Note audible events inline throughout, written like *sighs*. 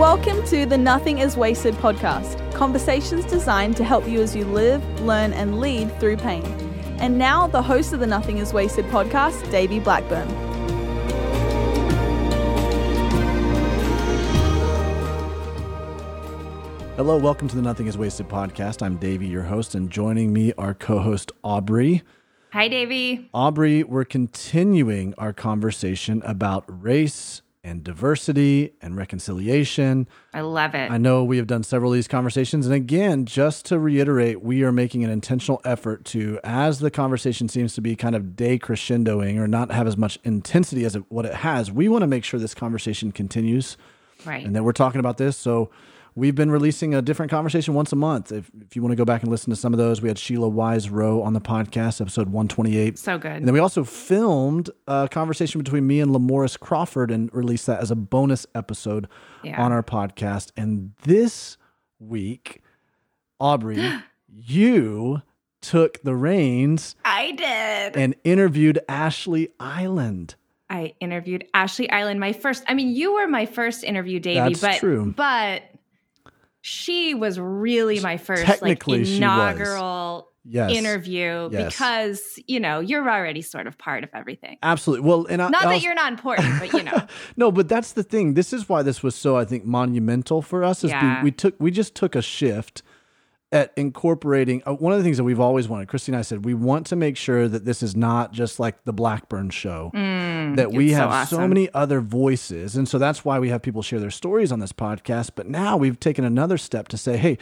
Welcome to the Nothing is Wasted podcast, conversations designed to help you as you live, learn, and lead through pain. And now, the host of the Nothing is Wasted podcast, Davey Blackburn. Hello, welcome to the Nothing is Wasted podcast. I'm Davey, your host, and joining me, are co host, Aubrey. Hi, Davey. Aubrey, we're continuing our conversation about race and diversity and reconciliation. I love it. I know we have done several of these conversations. And again, just to reiterate, we are making an intentional effort to, as the conversation seems to be kind of decrescendoing or not have as much intensity as it, what it has, we want to make sure this conversation continues. Right. And that we're talking about this. So we've been releasing a different conversation once a month. If, if you want to go back and listen to some of those, we had Sheila Wise Rowe on the podcast, episode 128. So good. And then we also filmed a conversation between me and Lamoris Crawford and released that as a bonus episode Yeah. on our podcast. And this week, Aubrey, *gasps* you took the reins I did. and interviewed Ashlee Eiland. I interviewed Ashlee Eiland, my first. I mean, you were my first interview, Davey, That's but true. but she was really my first like inaugural Yes. interview Yes. because you know you're already sort of part of everything. Absolutely. Well, and I, Not I'll- that you're not important, but you know, *laughs* no, but that's the thing. This is why this was so, I think, monumental for us. Is Yeah. we, we took, we just took a shift at incorporating uh, one of the things that we've always wanted. Christy and I said we want to make sure that this is not just like the Blackburn show. that we Mm, so have so, many other voices, and so that's why we have people share their stories on this podcast. But now we've taken another step to say, hey.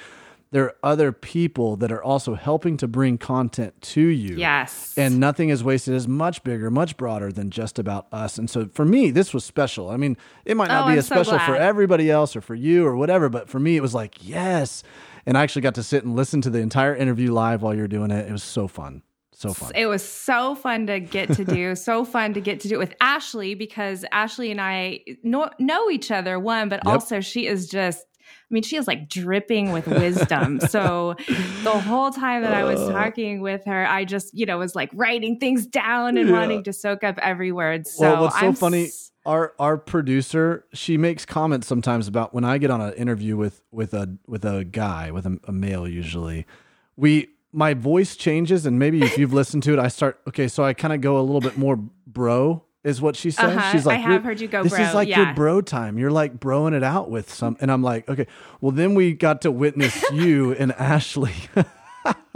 There are other people that are also helping to bring content to you. yes, And nothing is wasted is much bigger, much broader than just about us. And so for me, this was special. I mean, it might not Oh, be I'm as so special for everybody else or for you or whatever, but for me, it was like, yes. And I actually got to sit and listen to the entire interview live while you're doing it. It was so fun. So fun. It was so fun to get to do, *laughs* so fun to get to do it with Ashlee because Ashlee and I know, know each other, one, but Yep. also she is just, I mean, she is like dripping with wisdom. *laughs* so the whole time that I was Uh. talking with her, I just, you know, was like writing things down and Yeah. wanting to soak up every word. So well, what's so I'm funny, s- our our producer, she makes comments sometimes about when I get on an interview with with a with a guy, with a, a male usually, we my voice changes and maybe if you've listened to it, I start okay, so I kind of go a little bit more bro is what she says. Uh-huh. She's like, I have heard you go This bro, is like your bro time. You're like broing it out with some, and I'm like, okay. Well, then we got to witness you and Ashlee.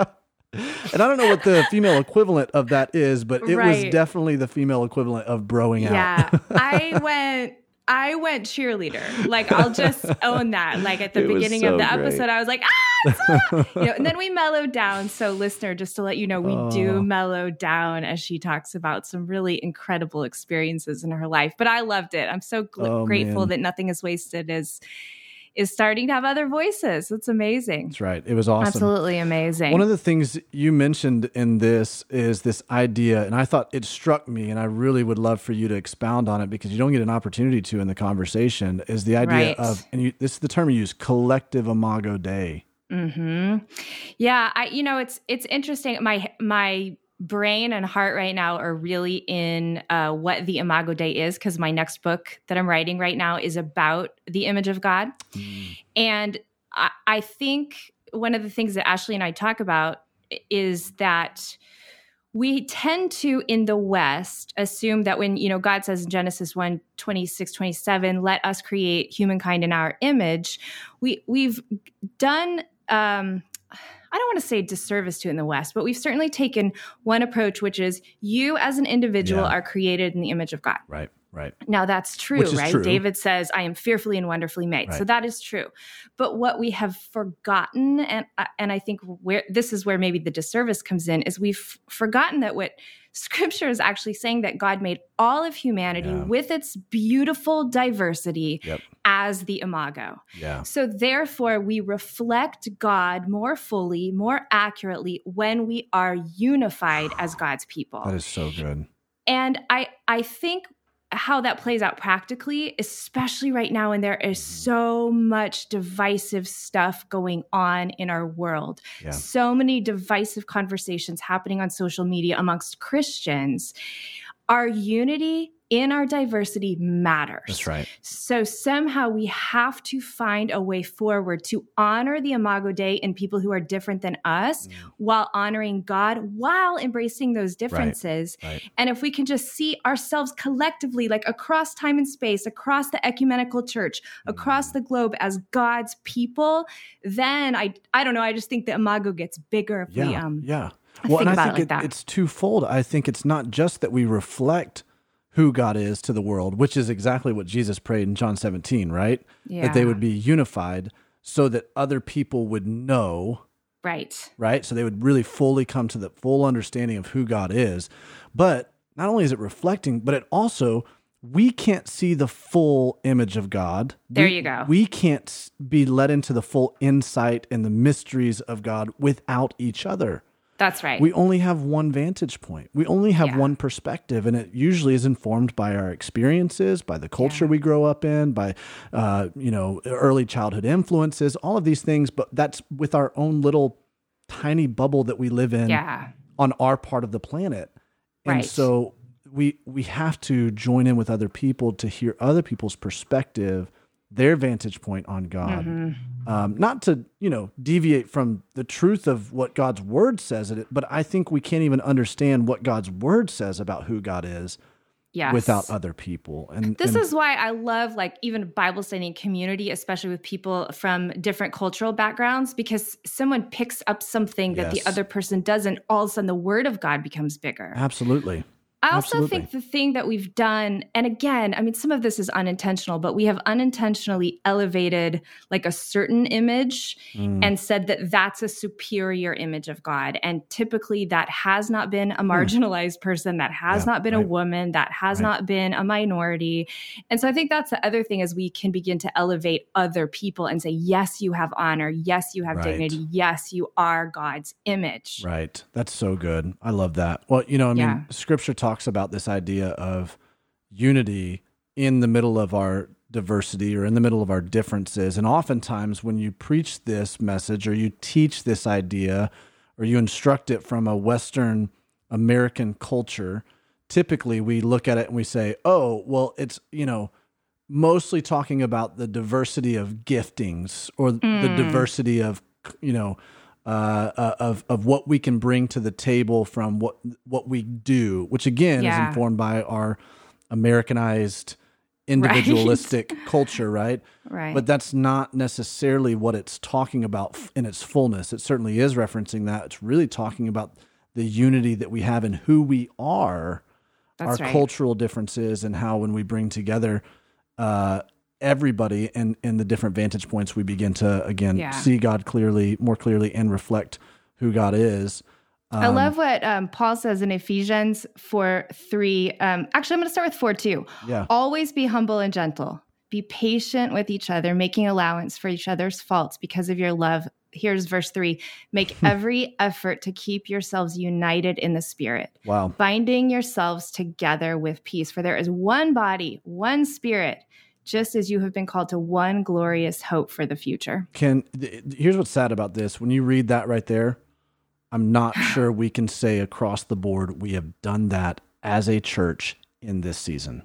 *laughs* And I don't know what the female equivalent of that is, but it was definitely the female equivalent of broing out. yeah, *laughs* I went. I went cheerleader. Like I'll just own that. Like at the It beginning so of the great. episode, I was like, ah, ah!" you know, and then we mellowed down. So, listener, just to let you know, we Oh. do mellow down as she talks about some really incredible experiences in her life. But I loved it. I'm so gl- Oh, grateful man. that nothing is wasted. Is is starting to have other voices. It's amazing. That's right. It was awesome. Absolutely amazing. One of the things you mentioned in this is this idea, and I thought it struck me, and I really would love for you to expound on it because you don't get an opportunity to in the conversation. Is the idea Right. of, and you, this is the term you use, collective imago Dei. Hmm. Yeah, I. You know, it's it's interesting. My my brain and heart right now are really in uh, what the Imago Dei is because my next book that I'm writing right now is about the image of God, and I, I think one of the things that Ashlee and I talk about is that we tend to in the west assume that when you know god says in genesis 1 26 27 let us create humankind in our image we we've done um I don't want to say disservice to in the West, but we've certainly taken one approach, which is you as an individual Yeah. are created in the image of God. Right, right. Now that's true, right? true. David says, "I am fearfully and wonderfully made." So that is true. But what we have forgotten, and uh, and I think where this is where maybe the disservice comes in, is we've forgotten that what Scripture is actually saying that God made all of humanity Yeah. with its beautiful diversity Yep. as the imago. Yeah. So therefore, we reflect God more fully, more accurately when we are unified as *sighs* God's people. That is so good. And I I think how that plays out practically, especially right now when there is so much divisive stuff going on in our world. Yeah. So many divisive conversations happening on social media amongst Christians. Our unity in our diversity matters. That's right. So somehow we have to find a way forward to honor the Imago Dei in people who are different than us mm. while honoring God while embracing those differences. Right. Right. And if we can just see ourselves collectively, like across time and space, across the ecumenical church, across mm. the globe as God's people, then I I don't know, I just think the Imago gets bigger if yeah, we um yeah. Well, and I think it, like it, it's twofold. I think it's not just that we reflect who God is to the world, which is exactly what Jesus prayed in John 17, right? Yeah. That they would be unified so that other people would know. Right. Right. So they would really fully come to the full understanding of who God is. But not only is it reflecting, but it also, we can't see the full image of God. There we, you go. We can't be led into the full insight and the mysteries of God without each other. That's right. We only have one vantage point. We only have yeah. one perspective, and it usually is informed by our experiences, by the culture yeah. we grow up in, by uh, you know early childhood influences, all of these things. But that's with our own little tiny bubble that we live in yeah. on our part of the planet. And right. so we we have to join in with other people to hear other people's perspective their vantage point on God, mm-hmm. um, not to you know deviate from the truth of what God's word says. But I think we can't even understand what God's word says about who God is yes. without other people. And this and, is why I love like even Bible studying community, especially with people from different cultural backgrounds, because someone picks up something that yes. the other person doesn't. All of a sudden, the word of God becomes bigger. Absolutely. I also Absolutely. think the thing that we've done, and again, I mean, some of this is unintentional, but we have unintentionally elevated like a certain image mm. and said that that's a superior image of God. And typically that has not been a hmm. marginalized mm. person, that has yeah, not been right. a woman, that has right. not been a minority. And so I think that's the other thing is we can begin to elevate other people and say, yes, you have honor. Yes, you have right. dignity. Yes, you are God's image. Right. That's so good. I love that. Well, you know, I mean, yeah. scripture talks talks about this idea of unity in the middle of our diversity or in the middle of our differences. And oftentimes, when you preach this message or you teach this idea or you instruct it from a Western American culture, typically we look at it and we say, oh, well, it's, you know, mostly talking about the diversity of giftings or mm. the diversity of, you know, uh, uh, of of what we can bring to the table from what what we do, which again yeah. is informed by our Americanized *laughs* individualistic right. culture, right? Right. But that's not necessarily what it's talking about in its fullness. It certainly is referencing that. It's really talking about the unity that we have in who we are, that's our right. cultural differences, and how when we bring together uh, everybody and in the different vantage points we begin to again yeah. see god clearly more clearly and reflect who god is um, I love what um, Paul says in Ephesians 4 3. Um, actually, I'm going to start with 4 2. Yeah. Always be humble and gentle. Be patient with each other, making allowance for each other's faults because of your love. Here's verse 3 Make *laughs* every effort to keep yourselves united in the Spirit. Wow. Binding yourselves together with peace. For there is one body, one Spirit just as you have been called to one glorious hope for the future. Can here's what's sad about this. When you read that right there, I'm not *sighs* sure we can say across the board we have done that as a church in this season.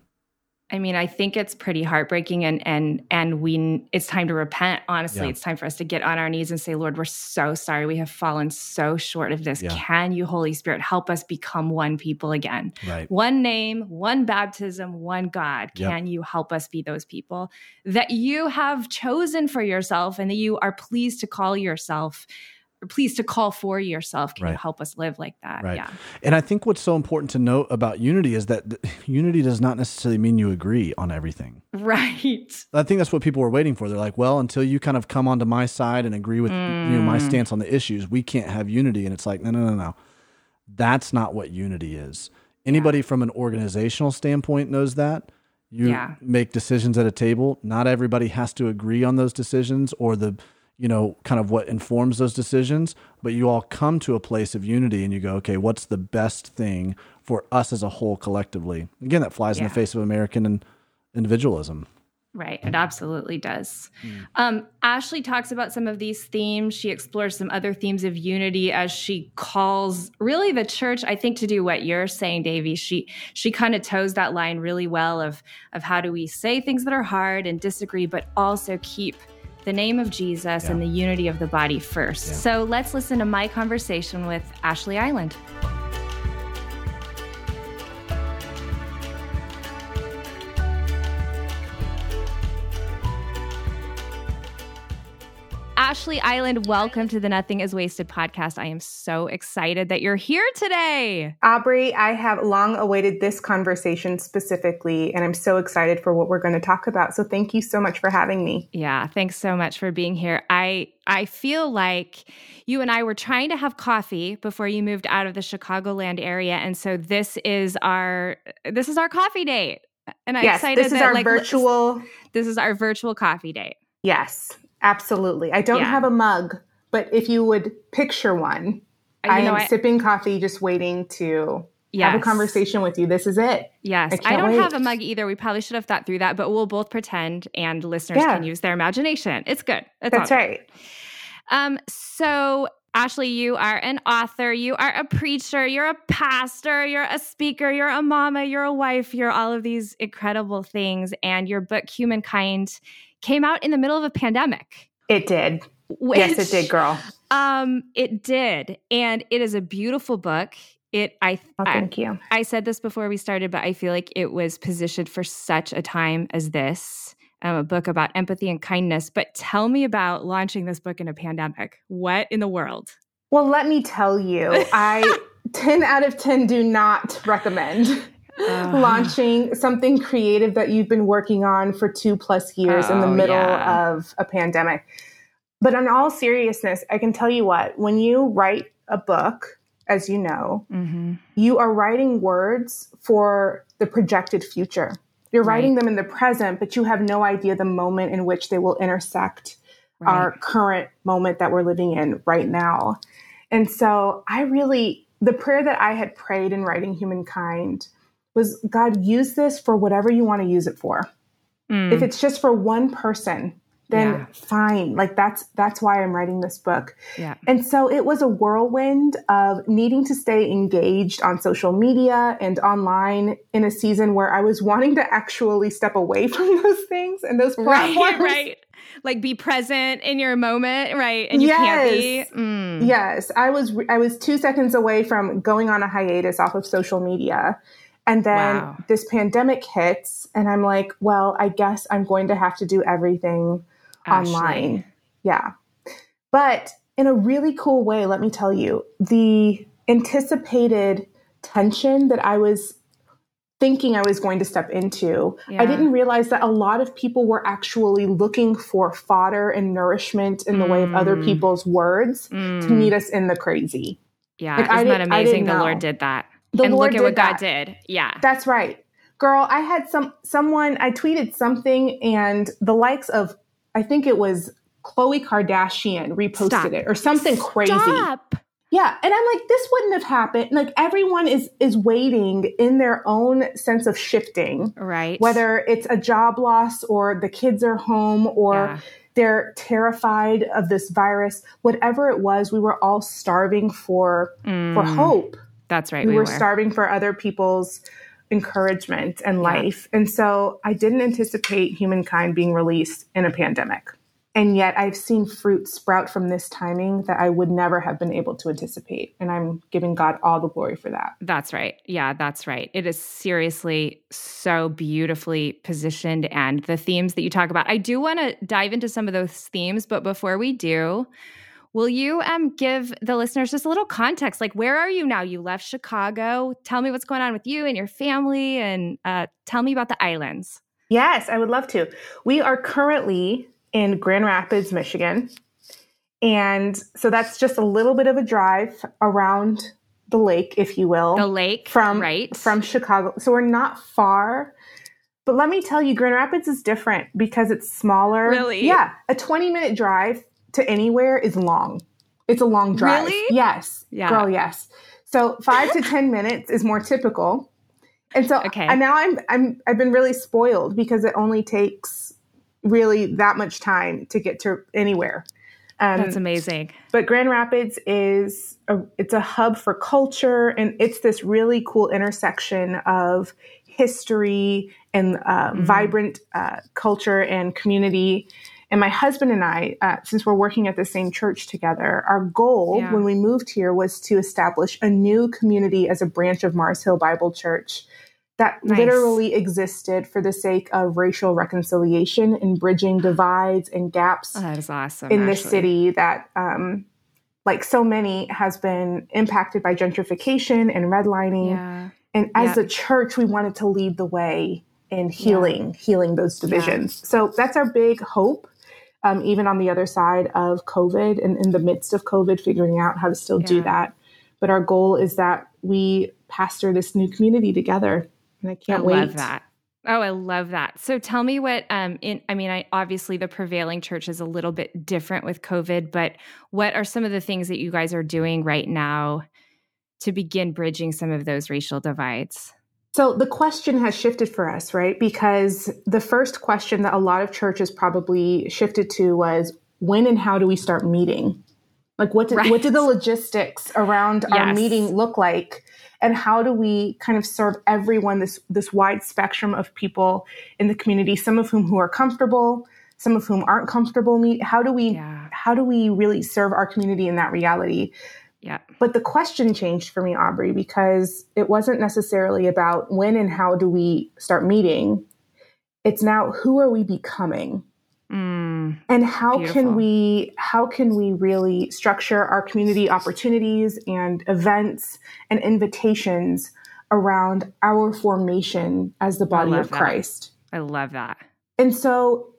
I mean, I think it's pretty heartbreaking and and and we it's time to repent. Honestly, yeah. it's time for us to get on our knees and say, "Lord, we're so sorry. We have fallen so short of this. Yeah. Can you, Holy Spirit, help us become one people again? Right. One name, one baptism, one God. Can yep. you help us be those people that you have chosen for yourself and that you are pleased to call yourself?" Please to call for yourself. Can right. you help us live like that? Right. Yeah. And i think what's so important to note about unity is that *sighs* unity does not necessarily mean you agree on everything. Right. *laughs* I think that's what people were waiting for. They're like well until you kind of come onto my side and agree with mm. you know my mm. stance on the issues we can't have unity. And it's like no no no no. That's not what unity is. Anybody yeah. from an organizational standpoint knows that. You yeah. make decisions at a table. Not everybody has to agree on those decisions or the you know, kind of what informs those decisions, but you all come to a place of unity and you go, okay, what's the best thing for us as a whole collectively? Again, that flies yeah. in the face of American and individualism. Right. It absolutely does. Mm. Um, Ashlee talks about some of these themes. She explores some other themes of unity as she calls really the church, I think, to do what you're saying, Davey. She she kind of toes that line really well of of how do we say things that are hard and disagree, but also keep the name of Jesus yeah. and the unity of the body first. Yeah. So let's listen to my conversation with Ashlee Eiland. Ashlee Eiland, welcome to the Nothing is Wasted podcast. I am so excited that you're here today. Aubrey, I have long awaited this conversation specifically, and I'm so excited for what we're going to talk about. So thank you so much for having me. Yeah, thanks so much for being here. I I feel like you and I were trying to have coffee before you moved out of the Chicagoland area, and so this is our this is our coffee date. And I'm yes, excited. This is that, our like, virtual. This is our virtual coffee date. Yes, Absolutely. I don't yeah. have a mug, but if you would picture one, I am I, sipping coffee, just waiting to yes. have a conversation with you. This is it. Yes. I, I don't wait. have a mug either. We probably should have thought through that, but we'll both pretend and listeners yeah. can use their imagination. It's good. It's That's awesome. right. Um, so Ashlee, you are an author, you are a preacher, you're a pastor, you're a speaker, you're a mama, you're a wife, you're all of these incredible things. And your book, Humankind, came out in the middle of a pandemic. It did. Which, yes, it did, girl. Um, it did, and it is a beautiful book. It, I, oh, thank I, you. I said this before we started, but I feel like it was positioned for such a time as this. Um, a book about empathy and kindness. But tell me about launching this book in a pandemic. What in the world? Well, let me tell you, I *laughs* 10 out of 10 do not recommend uh, launching something creative that you've been working on for two plus years oh, in the oh, middle yeah. of a pandemic. But in all seriousness, I can tell you what, when you write a book, as you know, mm-hmm. you are writing words for the projected future. You're right. writing them in the present, but you have no idea the moment in which they will intersect right. our current moment that we're living in right now. And so I really, the prayer that I had prayed in writing Humankind was God, use this for whatever you want to use it for. Mm. If it's just for one person, then yeah. fine. Like that's that's why I'm writing this book. Yeah. And so it was a whirlwind of needing to stay engaged on social media and online in a season where I was wanting to actually step away *laughs* from those things and those platforms. Right, *laughs* right. Like be present in your moment, right? And you yes. can't be. Mm. Yes, I was. I was two seconds away from going on a hiatus off of social media, and then wow. this pandemic hits, and I'm like, well, I guess I'm going to have to do everything Ashlee. online. Yeah. But in a really cool way, let me tell you, the anticipated tension that I was thinking I was going to step into, yeah. I didn't realize that a lot of people were actually looking for fodder and nourishment in the mm. way of other mm. people's words mm. to meet us in the crazy. Yeah, like, isn't that amazing? The Lord did that. The and Lord look at what that. God did. Yeah. That's right. Girl, I had some someone I tweeted something and the likes of I think it was Khloe Kardashian reposted Stop. it or something Stop. crazy. Yeah, and I'm like this wouldn't have happened. Like everyone is is waiting in their own sense of shifting. Right. Whether it's a job loss or the kids are home or yeah. they're terrified of this virus, whatever it was, we were all starving for mm. for hope. That's right. We, we were, were, starving for other people's encouragement and life. Yeah. And so I didn't anticipate humankind being released in a pandemic. And yet I've seen fruit sprout from this timing that I would never have been able to anticipate. And I'm giving God all the glory for that. That's right. Yeah, that's right. It is seriously so beautifully positioned. And the themes that you talk about, I do want to dive into some of those themes. But before we do, Will you um, give the listeners just a little context? Like, where are you now? You left Chicago. Tell me what's going on with you and your family, and uh, tell me about the Eilands. Yes, I would love to. We are currently in Grand Rapids, Michigan. And so that's just a little bit of a drive around the lake, if you will. The lake, from right from Chicago. So we're not far. But let me tell you, Grand Rapids is different because it's smaller. Really? Yeah, a 20 minute drive to anywhere is long. It's a long drive. Really? Yes. Yeah. Girl, yes. So five to ten minutes is more typical. And so okay. and now I'm I'm I've been really spoiled because it only takes really that much time to get to anywhere. Um, That's amazing. But Grand Rapids is a, it's a hub for culture, and it's this really cool intersection of history and uh, mm-hmm. vibrant uh, culture and community. And my husband and I, uh, since we're working at the same church together, our goal yeah. when we moved here was to establish a new community as a branch of Mars Hill Bible Church that nice. literally existed for the sake of racial reconciliation and bridging divides and gaps oh, that is awesome, in this city that um, like so many has been impacted by gentrification and redlining yeah. and as yeah. a church we wanted to lead the way in healing yeah. healing those divisions so that's our big hope um, even on the other side of covid and in the midst of covid figuring out how to still do that but our goal is that we pastor this new community together and I can't I wait. Love that. Oh, I love that. So tell me what um in I mean, I obviously the prevailing church is a little bit different with COVID, but what are some of the things that you guys are doing right now to begin bridging some of those racial divides? So the question has shifted for us, right? Because the first question that a lot of churches probably shifted to was when and how do we start meeting? Like what did right. what did the logistics around yes. our meeting look like? and how do we kind of serve everyone this this wide spectrum of people in the community some of whom who are comfortable some of whom aren't comfortable meet how do we yeah. how do we really serve our community in that reality yeah but the question changed for me aubrey because it wasn't necessarily about when and how do we start meeting it's now who are we becoming Mm, and how beautiful. can we how can we really structure our community opportunities and events and invitations around our formation as the body of that. Christ? I love that. And so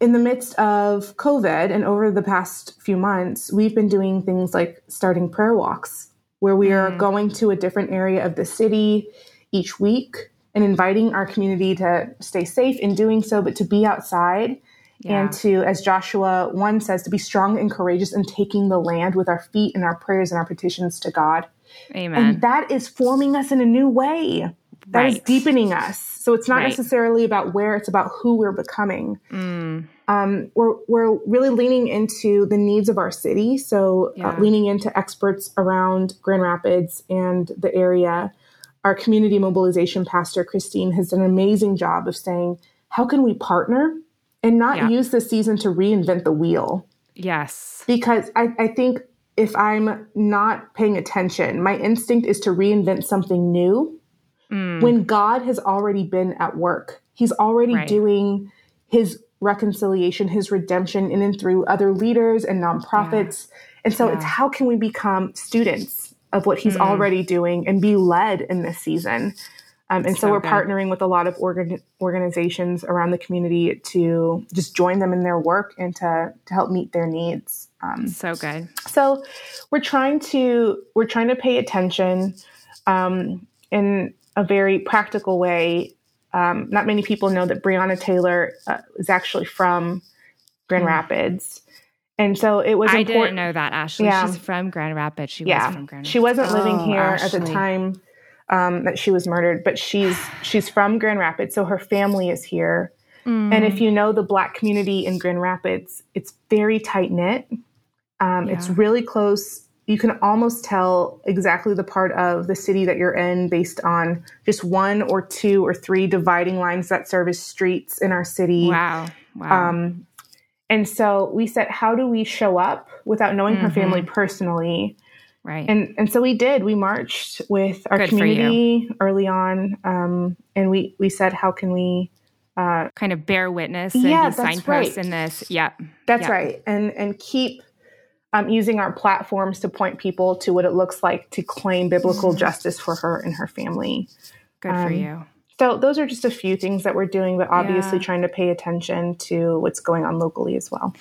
in the midst of COVID and over the past few months, we've been doing things like starting prayer walks where we are mm. going to a different area of the city each week and inviting our community to stay safe in doing so, but to be outside yeah. and to, as Joshua 1 says, to be strong and courageous in taking the land with our feet and our prayers and our petitions to God. Amen. And that is forming us in a new way. That right. is deepening us. So it's not right. necessarily about where, it's about who we're becoming. Mm. Um, we're, we're really leaning into the needs of our city. So uh, yeah. uh, leaning into experts around Grand Rapids and the area. Our community mobilization pastor, Christine, has done an amazing job of saying, how can we partner and not yeah. use this season to reinvent the wheel. Yes. Because I, I think if I'm not paying attention, my instinct is to reinvent something new mm. when God has already been at work. He's already right. doing his reconciliation, his redemption in and through other leaders and nonprofits. Yeah. And so yeah. it's how can we become students of what he's mm. already doing and be led in this season? Um, and so, so, we're good. partnering with a lot of organ- organizations around the community to just join them in their work and to, to help meet their needs. Um, so good. So we're trying to we're trying to pay attention um, in a very practical way. Um, not many people know that Breonna Taylor uh, is actually from Grand mm. Rapids. And so it was. I important. didn't know that Ashlee. Yeah. She's from Grand Rapids. She yeah. was from Grand Rapids. She wasn't living oh, here Ashlee. at the time um, that she was murdered, but she's *sighs* she's from Grand Rapids, so her family is here. Mm. And if you know the Black community in Grand Rapids, it's very tight knit. Um, yeah. It's really close. You can almost tell exactly the part of the city that you're in based on just one or two or three dividing lines that serve as streets in our city. Wow. Wow. Um, and so we said, how do we show up without knowing mm-hmm. her family personally? Right. And and so we did. We marched with our Good community early on, um, and we we said, how can we uh, kind of bear witness and yeah, be signposts right. in this? Yeah, that's yep. right. And and keep um, using our platforms to point people to what it looks like to claim biblical mm. justice for her and her family. Good um, for you. So those are just a few things that we're doing, but obviously yeah. trying to pay attention to what's going on locally as well.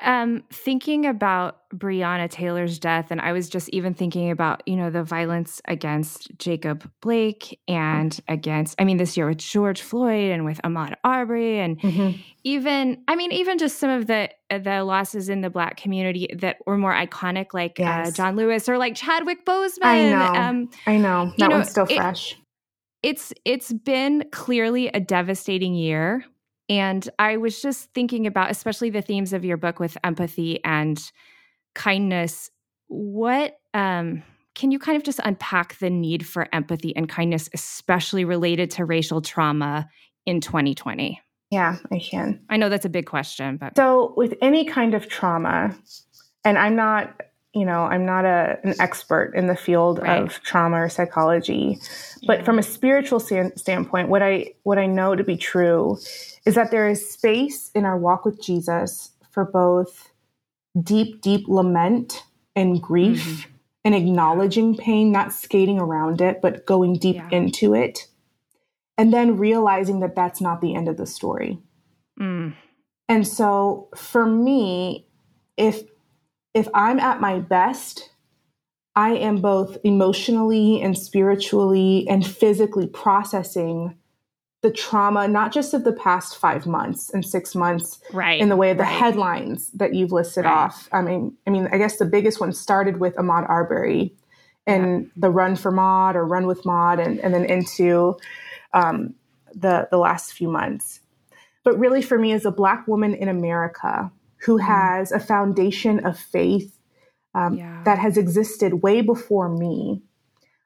Um, thinking about Breonna Taylor's death, and I was just even thinking about, you know, the violence against Jacob Blake and against, I mean, this year with George Floyd and with Ahmaud Arbery, and mm-hmm. even, I mean, even just some of the the losses in the Black community that were more iconic, like uh, yes. uh, John Lewis or like Chadwick Boseman. I know, um, I know, that know, one's still fresh. It, it's it's been clearly a devastating year And I was just thinking about, especially the themes of your book with empathy and kindness. What um, can you kind of just unpack the need for empathy and kindness, especially related to racial trauma in 2020? Yeah, I can. I know that's a big question, but so with any kind of trauma, and I'm not, you know, I'm not a, an expert in the field right. of trauma or psychology, but yeah. from a spiritual stand, standpoint, what I what I know to be true is that there is space in our walk with Jesus for both deep, deep lament and grief mm-hmm. and acknowledging pain, not skating around it, but going deep yeah. into it and then realizing that that's not the end of the story. Mm. And so for me, if if I'm at my best, I am both emotionally and spiritually and physically processing the trauma, not just of the past five months and six months, right? In the way of the right. headlines that you've listed right. off. I mean, I mean, I guess the biggest one started with Ahmaud Arbery and yeah. the Run for Maud or Run with Maud, and, and then into um, the the last few months. But really, for me, as a Black woman in America who mm. has a foundation of faith um, yeah. that has existed way before me,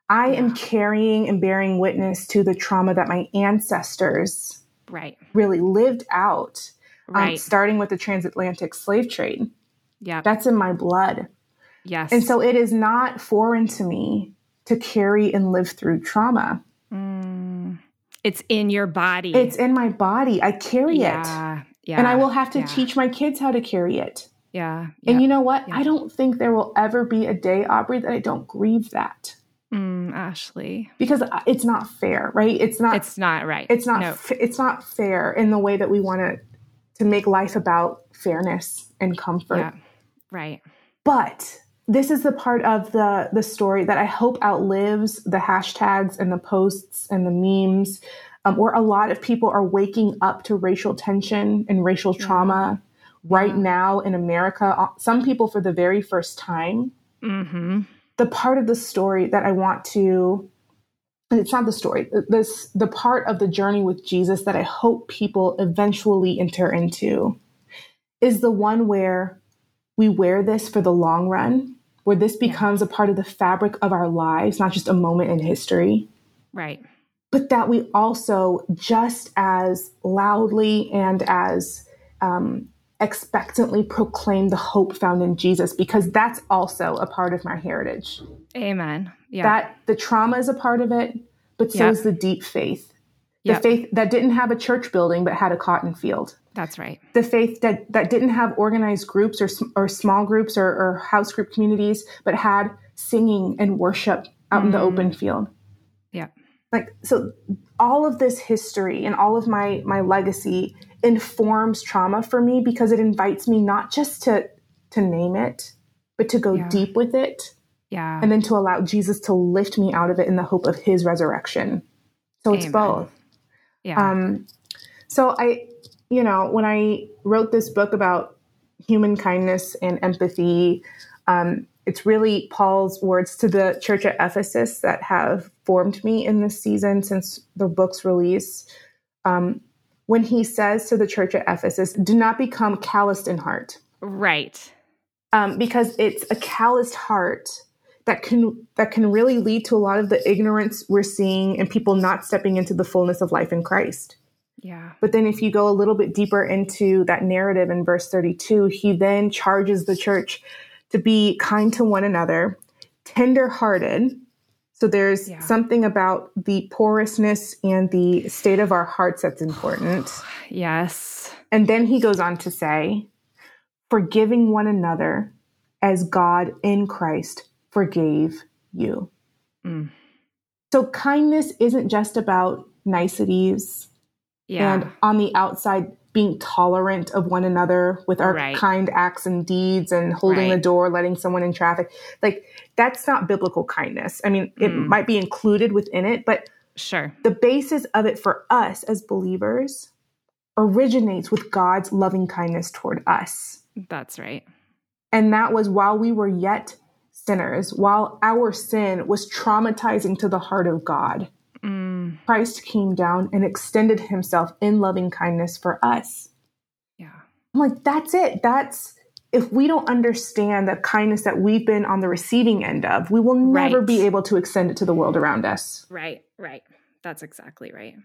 I yeah. am carrying and bearing witness to the trauma that my ancestors right. really lived out, um, right. um, starting with the transatlantic slave trade. Yeah, that's in my blood. Yes, and so it is not foreign to me to carry and live through trauma. Mm. It's in your body. It's in my body. I carry yeah, it. Yeah. And I will have to yeah. teach my kids how to carry it. Yeah. And you know what? I don't think there will ever be a day, Aubrey, that I don't grieve that. Mm, Ashlee. Because it's not fair, right? It's not It's not right. It's not no. it's not fair in the way that we want to to make life about fairness and comfort. Yeah. Right. But this is the part of the the story that I hope outlives the hashtags and the posts and the memes, um, where a lot of people are waking up to racial tension and racial trauma yeah. right yeah. now in America. Uh, some people for the very first time. Mm-hmm. The part of the story that I want to it's not the story this the part of the journey with jesus that i hope people eventually enter into is the one where we wear this for the long run, where this becomes yeah. a part of the fabric of our lives, not just a moment in history. Right. But that we also just as loudly and as um, expectantly proclaim the hope found in Jesus, because that's also a part of my heritage. Amen. Yeah. That the trauma is a part of it, but so yep. is the deep faith. The yep. faith that didn't have a church building but had a cotton field. That's right. The faith that, that didn't have organized groups or, or small groups or, or house group communities, but had singing and worship out mm. in the open mm. field. Yeah. Like, so all of this history and all of my, my legacy informs trauma for me because it invites me not just to, to name it, but to go yeah. deep with it. Yeah. And then to allow Jesus to lift me out of it in the hope of his resurrection. So Amen. it's both. Yeah. Um, so I, you know, when I wrote this book about human kindness and empathy, um, it's really Paul's words to the church at Ephesus that have formed me in this season since the book's release. Um, when he says to the church at Ephesus, do not become calloused in heart. Right. Um, because it's a calloused heart that can that can really lead to a lot of the ignorance we're seeing and people not stepping into the fullness of life in Christ. Yeah. But then if you go a little bit deeper into that narrative in verse 32, he then charges the church to be kind to one another, tender-hearted. So there's yeah. something about the porousness and the state of our hearts that's *sighs* important. yes. And then he goes on to say, forgiving one another as God in Christ forgave you. Mm. So kindness isn't just about niceties yeah. and on the outside being tolerant of one another with our right. kind acts and deeds and holding right. the door, letting someone in traffic. Like that's not biblical kindness. I mean, it mm. might be included within it, but sure. The basis of it for us as believers originates with God's loving kindness toward us. That's right. And that was while we were yet sinners, while our sin was traumatizing to the heart of God. Mm. Christ came down and extended himself in loving kindness for us. Yeah. I'm like, that's it. That's if we don't understand the kindness that we've been on the receiving end of, we will never right. be able to extend it to the world around us. Right, right. That's exactly right.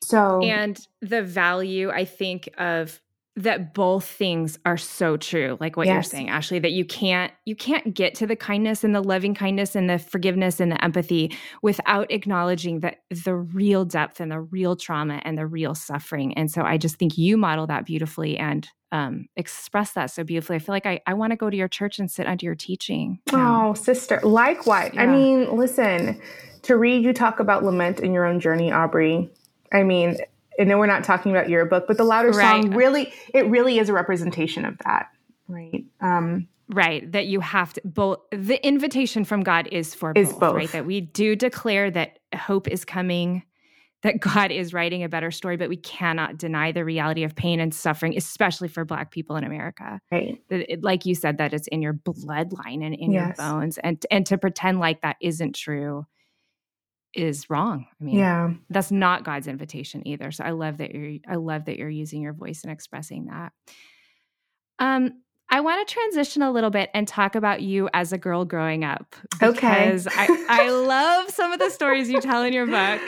So, and the value, I think, of that both things are so true like what yes. you're saying ashlee that you can't you can't get to the kindness and the loving kindness and the forgiveness and the empathy without acknowledging that the real depth and the real trauma and the real suffering. And so i just think you model that beautifully and um, express that so beautifully. I feel like i, I want to go to your church and sit under your teaching. Oh sister likewise. Yeah. i mean listen to read you talk about lament in your own journey aubrey. I mean I know we're not talking about your book, but the louder right. song really, it really is a representation of that, right? Um, right. That you have to both. The invitation from God is for is both, both, right? That we do declare that hope is coming, that God is writing a better story, but we cannot deny the reality of pain and suffering, especially for Black people in America. Right. It, like you said, that it's in your bloodline and in yes. your bones, and and to pretend like that isn't true is wrong. I mean, yeah, that's not God's invitation either. So I love that you're I love that you're using your voice and expressing that. Um, I want to transition a little bit and talk about you as a girl growing up because okay. I, I love some of the stories you tell in your book.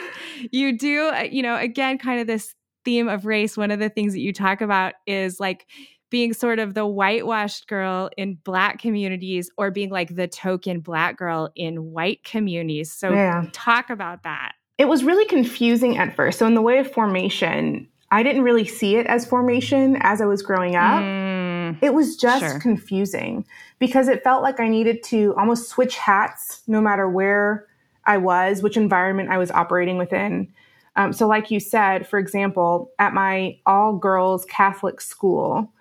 You do, uh, you know, again, kind of this theme of race. One of the things that you talk about is like being sort of the whitewashed girl in black communities or being like the token black girl in white communities. So yeah. talk about that. It was really confusing at first. So in the way of formation, I didn't really see it as formation as I was growing up. Mm, it was just sure. confusing because it felt like I needed to almost switch hats no matter where I was, which environment I was operating within. Um, so, like you said, for example, at my all girls Catholic school,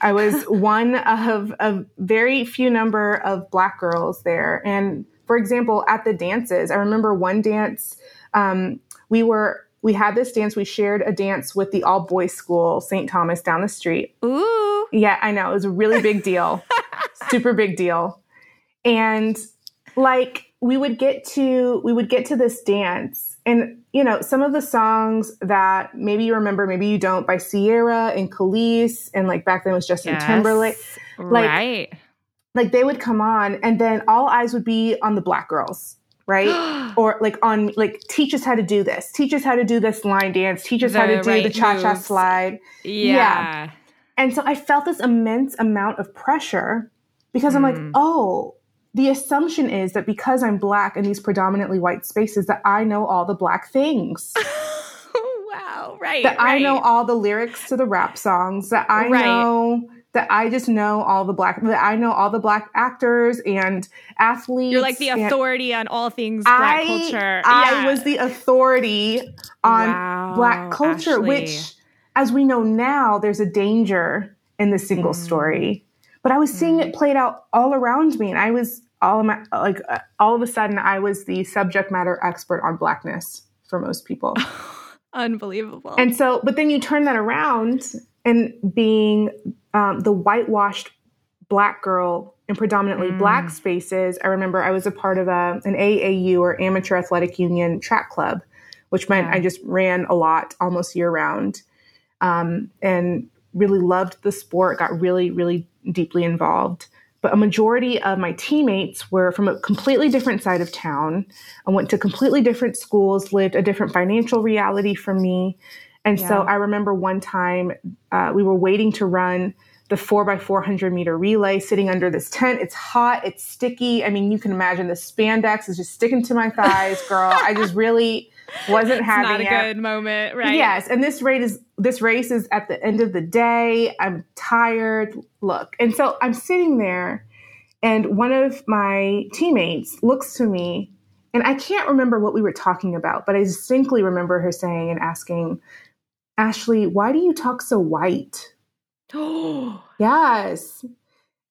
I was one of a very few number of black girls there. And for example, at the dances, I remember one dance, um, we were we had this dance. We shared a dance with the all boys school, St. Thomas, down the street. Ooh. Yeah, I know. It was a really big deal. *laughs* Super big deal. And like we would get to we would get to this dance and you know some of the songs that maybe you remember maybe you don't by Ciara and Kelis and like back then it was Justin yes, Timberlake like right. like they would come on and then all eyes would be on the black girls right *gasps* or like on like teach us how to do this teach us how to do this line dance teach us the how to do right the cha-cha moves. slide yeah. yeah and so I felt this immense amount of pressure because mm. I'm like hmm. oh the assumption is that because I'm black in these predominantly white spaces, that I know all the black things. *laughs* wow, right. That right. I know all the lyrics to the rap songs, that I right. know that I just know all the black that I know all the black actors and athletes. You're like the authority on all things black I, culture. I was the authority on wow, black culture, Ashlee. which as we know now, there's a danger in the single mm. story but I was seeing mm. it played out all around me, and I was all of my, like uh, all of a sudden I was the subject matter expert on blackness for most people. *laughs* Unbelievable. And so, but then you turn that around, and being um, the whitewashed black girl in predominantly mm. black spaces, I remember I was a part of a, an AAU or Amateur Athletic Union track club, which meant yeah. I just ran a lot almost year round. Um, and really loved the sport, got really, really deeply involved. But a majority of my teammates were from a completely different side of town. I went to completely different schools, lived a different financial reality from me. And yeah. so I remember one time uh, we were waiting to run the four by 400 meter relay sitting under this tent. It's hot, it's sticky. I mean, you can imagine the spandex is just sticking to my thighs, girl. I just really wasn't having not a it. good moment, right? Yes, and this race is this race is at the end of the day. I'm tired. Look, and so I'm sitting there, and one of my teammates looks to me, and I can't remember what we were talking about, but I distinctly remember her saying and asking, "Ashlee, why do you talk so white?" Oh, *gasps* yes,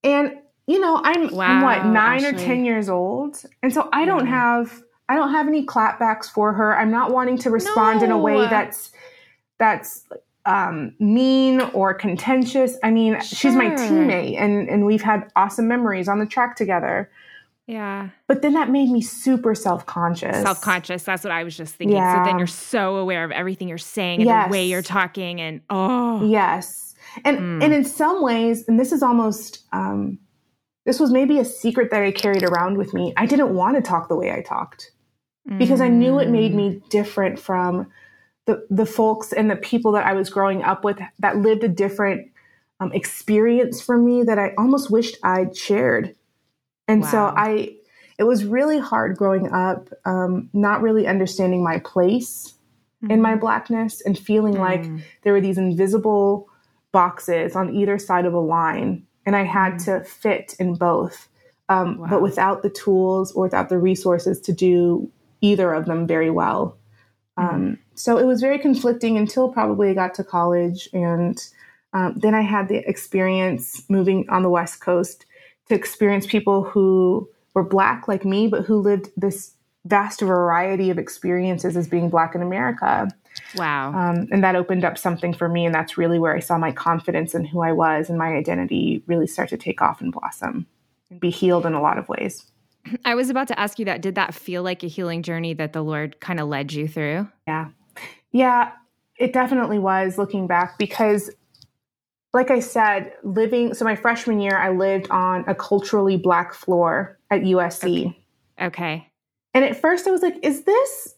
and you know I'm, wow, I'm what nine Ashlee. or ten years old, and so I don't yeah. have I don't have any clapbacks for her. I'm not wanting to respond no. in a way that's that's um, mean or contentious. I mean, sure. she's my teammate, and and we've had awesome memories on the track together. Yeah. But then that made me super self conscious. Self conscious. That's what I was just thinking. Yeah. So then you're so aware of everything you're saying and yes. the way you're talking and oh. Yes. And mm. and in some ways, and this is almost um, this was maybe a secret that I carried around with me. I didn't want to talk the way I talked because mm. I knew it made me mm. different from the the folks and the people that I was growing up with that lived a different um, experience for me that I almost wished I'd shared. And wow. so I, it was really hard growing up, um, not really understanding my place mm-hmm. in my mm-hmm. blackness and feeling mm like there were these invisible boxes on either side of a line, and I had mm to fit in both, um, wow. but without the tools or without the resources to do either of them very well. Um, so it was very conflicting until probably I got to college and um, then I had the experience moving on the West Coast to experience people who were Black like me, but who lived this vast variety of experiences as being Black in America. Wow. Um, and that opened up something for me. And that's really where I saw my confidence in who I was and my identity really start to take off and blossom and be healed in a lot of ways. I was about to ask you that. Did that feel like a healing journey that the Lord kind of led you through? Yeah. Yeah, it definitely was looking back because like I said, living so my freshman year, I lived on a culturally black floor at USC. Okay. okay. And at first, I was like, "Is this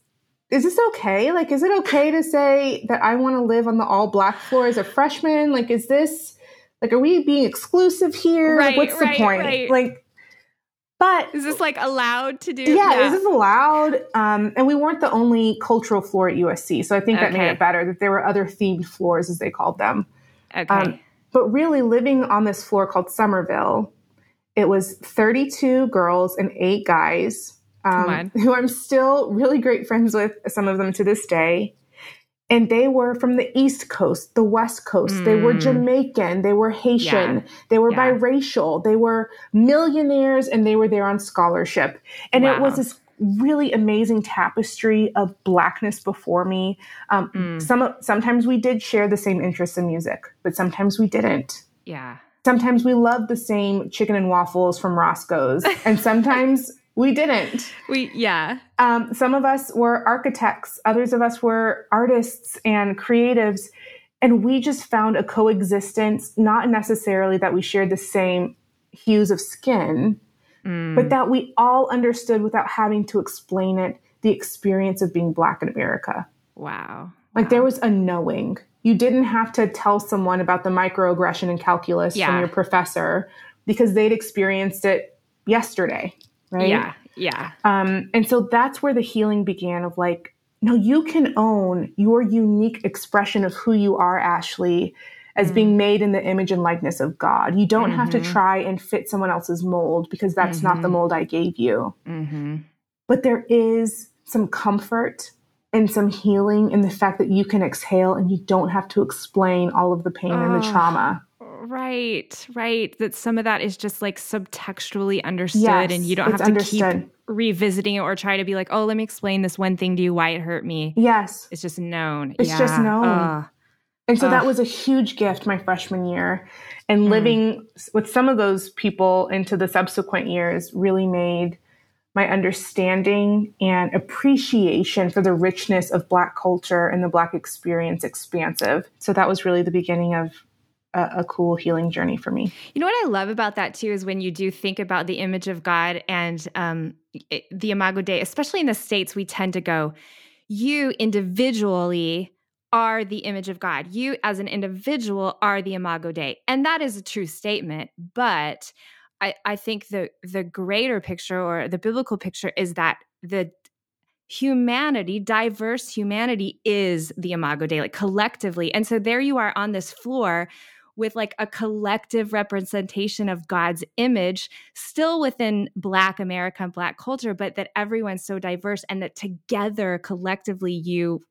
is this okay? Like, is it okay to say that I want to live on the all black floor as a freshman? Like, is this like, are we being exclusive here? Right, like, what's right, the point? Right. Like, but is this like allowed to do? Yeah, yeah. is this allowed? Um, and we weren't the only cultural floor at USC, so I think that okay. made it better that there were other themed floors, as they called them. Okay. Um, but really, living on this floor called Somerville, it was 32 girls and eight guys um, who I'm still really great friends with, some of them to this day. And they were from the East Coast, the West Coast. Mm. They were mm. Jamaican. They were Haitian. Yeah. They were yeah. biracial. They were millionaires and they were there on scholarship. And wow. it was this really amazing tapestry of blackness before me. Um, mm. Some sometimes we did share the same interests in music, but sometimes we didn't. Yeah. Sometimes we loved the same chicken and waffles from Roscoe's, and *laughs* sometimes we didn't. We yeah. Um, some of us were architects, others of us were artists and creatives, and we just found a coexistence. Not necessarily that we shared the same hues of skin, mm. but that we all understood without having to explain it the experience of being Black in America. Wow. Like wow. there was a knowing. You didn't have to tell someone about the microaggression in calculus yeah. from your professor because they'd experienced it yesterday, right? Yeah, yeah. Um, and so that's where the healing began of like, no, you can own your unique expression of who you are, Ashlee, as mm-hmm. being made in the image and likeness of God. You don't mm-hmm. have to mm-hmm. try and fit someone else's mold because that's mm-hmm. not the mm-hmm. mold I gave you. Mm-hmm. But there is some comfort and some healing in the fact that you can exhale and you don't have to explain all of the pain oh, and the trauma. Right, right. That some of that is just like subtextually understood yes, and you don't have to understood. keep revisiting it or try to be like, oh, let me explain this one thing to you, why it hurt me. Yes. It's just known. It's yeah. just known. Uh, and so that was a huge gift my freshman year. And mm. living with some of those people into the subsequent years really made my understanding and appreciation for the richness of Black culture and the Black experience expansive. So that was really the beginning of a, a, cool healing journey for me. You know what I love about that too is when you do think about the image of God and um, it, the Imago Dei, especially in the States, we tend to go, you individually are the image of God. You, as an individual, are the Imago Dei. And that is a true statement. But I, I think the, the greater picture or the biblical picture is that the humanity, diverse humanity, is the Imago Dei, like collectively. And so there you are on this floor with like a collective representation of God's image, still within Black America and Black culture, but that everyone's so diverse and that together, collectively, you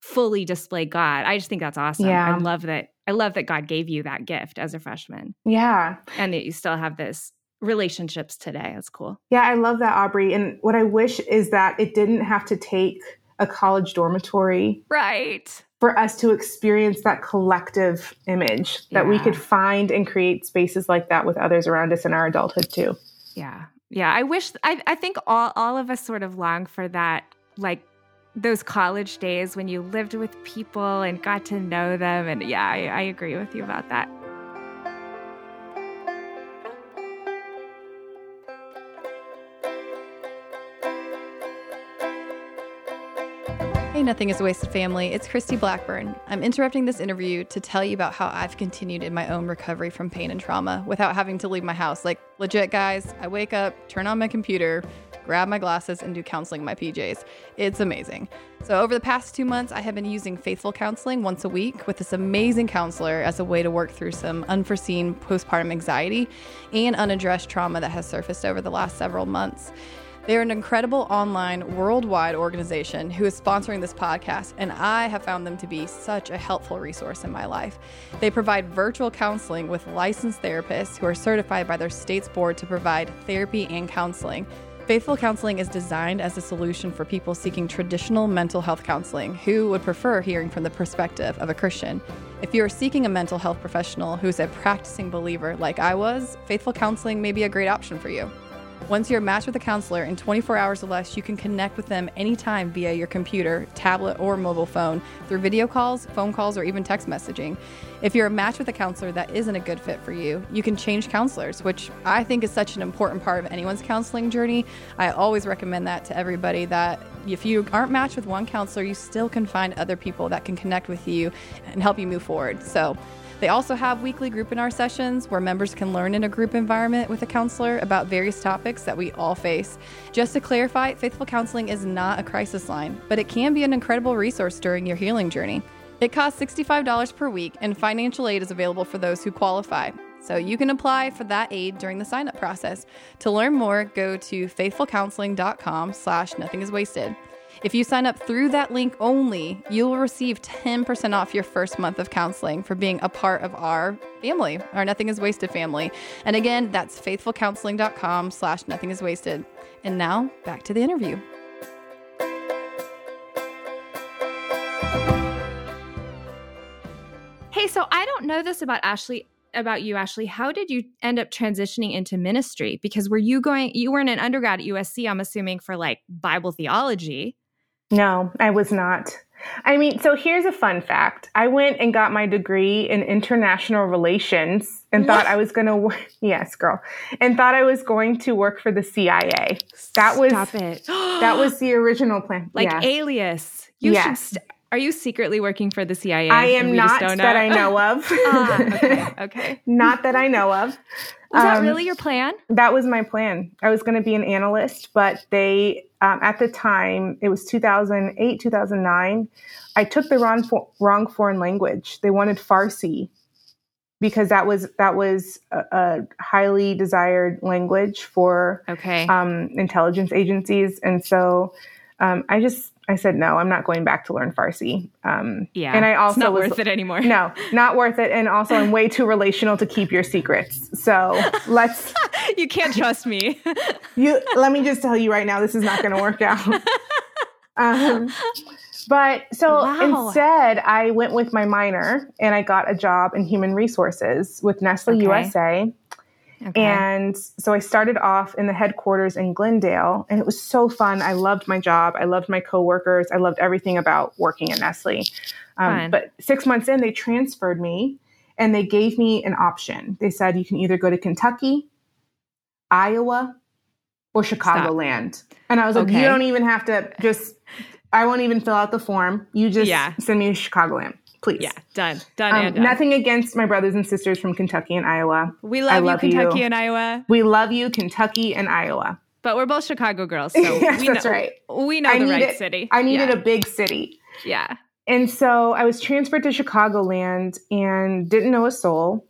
fully display God. I just think that's awesome. Yeah. I love that. I love that God gave you that gift as a freshman. Yeah. And that you still have this relationships today. That's cool. Yeah, I love that, Aubrey. And what I wish is that it didn't have to take a college dormitory. Right. For us to experience that collective image, that yeah. we could find and create spaces like that with others around us in our adulthood too. Yeah. Yeah, I wish I I think all all of us sort of long for that like those college days when you lived with people and got to know them and yeah, I, I agree with you about that. Nothing is a Wasted family. It's Christy Blackburn. I'm interrupting this interview to tell you about how I've continued in my own recovery from pain and trauma without having to leave my house. Like, legit, guys, I wake up, turn on my computer, grab my glasses, and do counseling in my PJs. It's amazing. So, over the past two months, I have been using Faithful Counseling once a week with this amazing counselor as a way to work through some unforeseen postpartum anxiety and unaddressed trauma that has surfaced over the last several months. They are an incredible online, worldwide organization who is sponsoring this podcast, and I have found them to be such a helpful resource in my life. They provide virtual counseling with licensed therapists who are certified by their state's board to provide therapy and counseling. Faithful Counseling is designed as a solution for people seeking traditional mental health counseling who would prefer hearing from the perspective of a Christian. If you are seeking a mental health professional who is a practicing believer like I was, Faithful Counseling may be a great option for you. Once you're matched with a counselor in 24 hours or less, you can connect with them anytime via your computer, tablet, or mobile phone through video calls, phone calls, or even text messaging. If you're a match with a counselor that isn't a good fit for you, you can change counselors, which I think is such an important part of anyone's counseling journey. I always recommend that to everybody that if you aren't matched with one counselor, you still can find other people that can connect with you and help you move forward. So, they also have weekly groupinar sessions where members can learn in a group environment with a counselor about various topics that we all face. Just to clarify, Faithful Counseling is not a crisis line, but it can be an incredible resource during your healing journey. It costs $65 per week, and financial aid is available for those who qualify. So you can apply for that aid during the sign-up process. To learn more, go to faithfulcounseling.com slash nothing is wasted. If you sign up through that link only, you will receive 10% off your first month of counseling for being a part of our family, our Nothing is Wasted family. And again, that's faithfulcounseling.com slash nothing is wasted. And now back to the interview. Hey, so I don't know this about Ashlee about you, Ashlee. How did you end up transitioning into ministry? Because were you going, you weren't an undergrad at USC, I'm assuming, for like Bible theology. No, I was not. I mean, so here's a fun fact. I went and got my degree in international relations and thought I was going to. *laughs* Yes, girl. And thought I was going to work for the CIA. That was Stop it. *gasps* that was the original plan. Like yeah. alias. You yes. should st- are you secretly working for the CIA? I am not that I know of. *laughs* ah, okay. *laughs* Okay. not that I know of. Was um, that really your plan? That was my plan. I was going to be an analyst, but they, um, at the time, it was 2008, 2009. I took the wrong, wrong foreign language. They wanted Farsi because that was that was a, a highly desired language for okay. um, intelligence agencies, and so um, I just I said no, I'm not going back to learn Farsi. Um, yeah, and I also it's not was, worth it anymore. No, not worth it, and also I'm way too relational to keep your secrets. So *laughs* let's. you can't trust me. *laughs* you let me just tell you right now, this is not going to work out. *laughs* um, but so wow. instead, I went with my minor and I got a job in human resources with Nestle okay. USA. Okay. And so I started off in the headquarters in Glendale, and it was so fun. I loved my job. I loved my coworkers. I loved everything about working at Nestle. Um, but six months in, they transferred me and they gave me an option. They said, you can either go to Kentucky, Iowa, or Chicagoland. And I was like, okay. you don't even have to just, I won't even fill out the form. You just yeah. send me to Chicagoland please. Yeah, done, done, um, done. Nothing against my brothers and sisters from Kentucky and Iowa. We love, love you, Kentucky you. and Iowa. We love you, Kentucky and Iowa. But we're both Chicago girls, *laughs* so yes, we that's know, right. We know I the right city. I needed yeah. a big city. Yeah. And so I was transferred to Chicagoland and didn't know a soul.